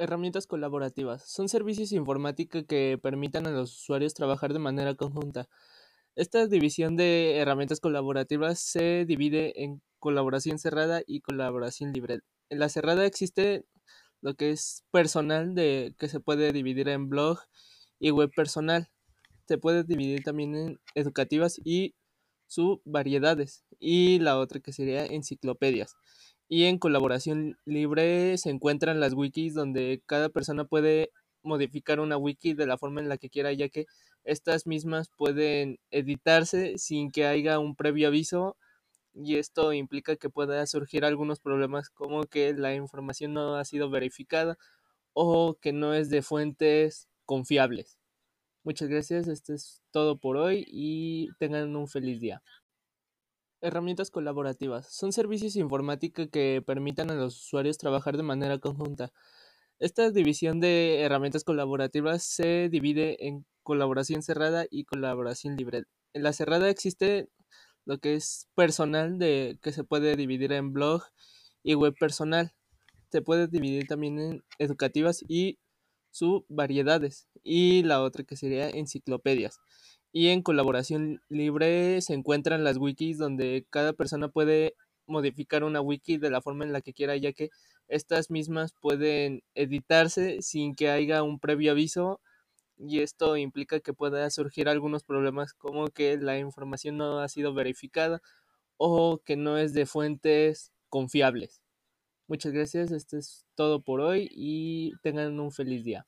Herramientas colaborativas. Son servicios informáticos que permitan a los usuarios trabajar de manera conjunta. Esta división de herramientas colaborativas se divide en colaboración cerrada y colaboración libre. En la cerrada existe lo que es personal, de, que se puede dividir en blog y web personal. Se puede dividir también en educativas y subvariedades. Y la otra que sería enciclopedias. Y en colaboración libre se encuentran las wikis donde cada persona puede modificar una wiki de la forma en la que quiera, ya que estas mismas pueden editarse sin que haya un previo aviso y esto implica que pueda surgir algunos problemas como que la información no ha sido verificada o que no es de fuentes confiables. Muchas gracias, esto es todo por hoy y tengan un feliz día. Herramientas colaborativas. Son servicios informáticos que permitan a los usuarios trabajar de manera conjunta. Esta división de herramientas colaborativas se divide en colaboración cerrada y colaboración libre. En la cerrada existe lo que es personal, de, que se puede dividir en blog y web personal. Se puede dividir también en educativas y subvariedades. Y la otra que sería enciclopedias. Y en colaboración libre se encuentran las wikis donde cada persona puede modificar una wiki de la forma en la que quiera, ya que estas mismas pueden editarse sin que haya un previo aviso y esto implica que pueda surgir algunos problemas como que la información no ha sido verificada o que no es de fuentes confiables. Muchas gracias, esto es todo por hoy y tengan un feliz día.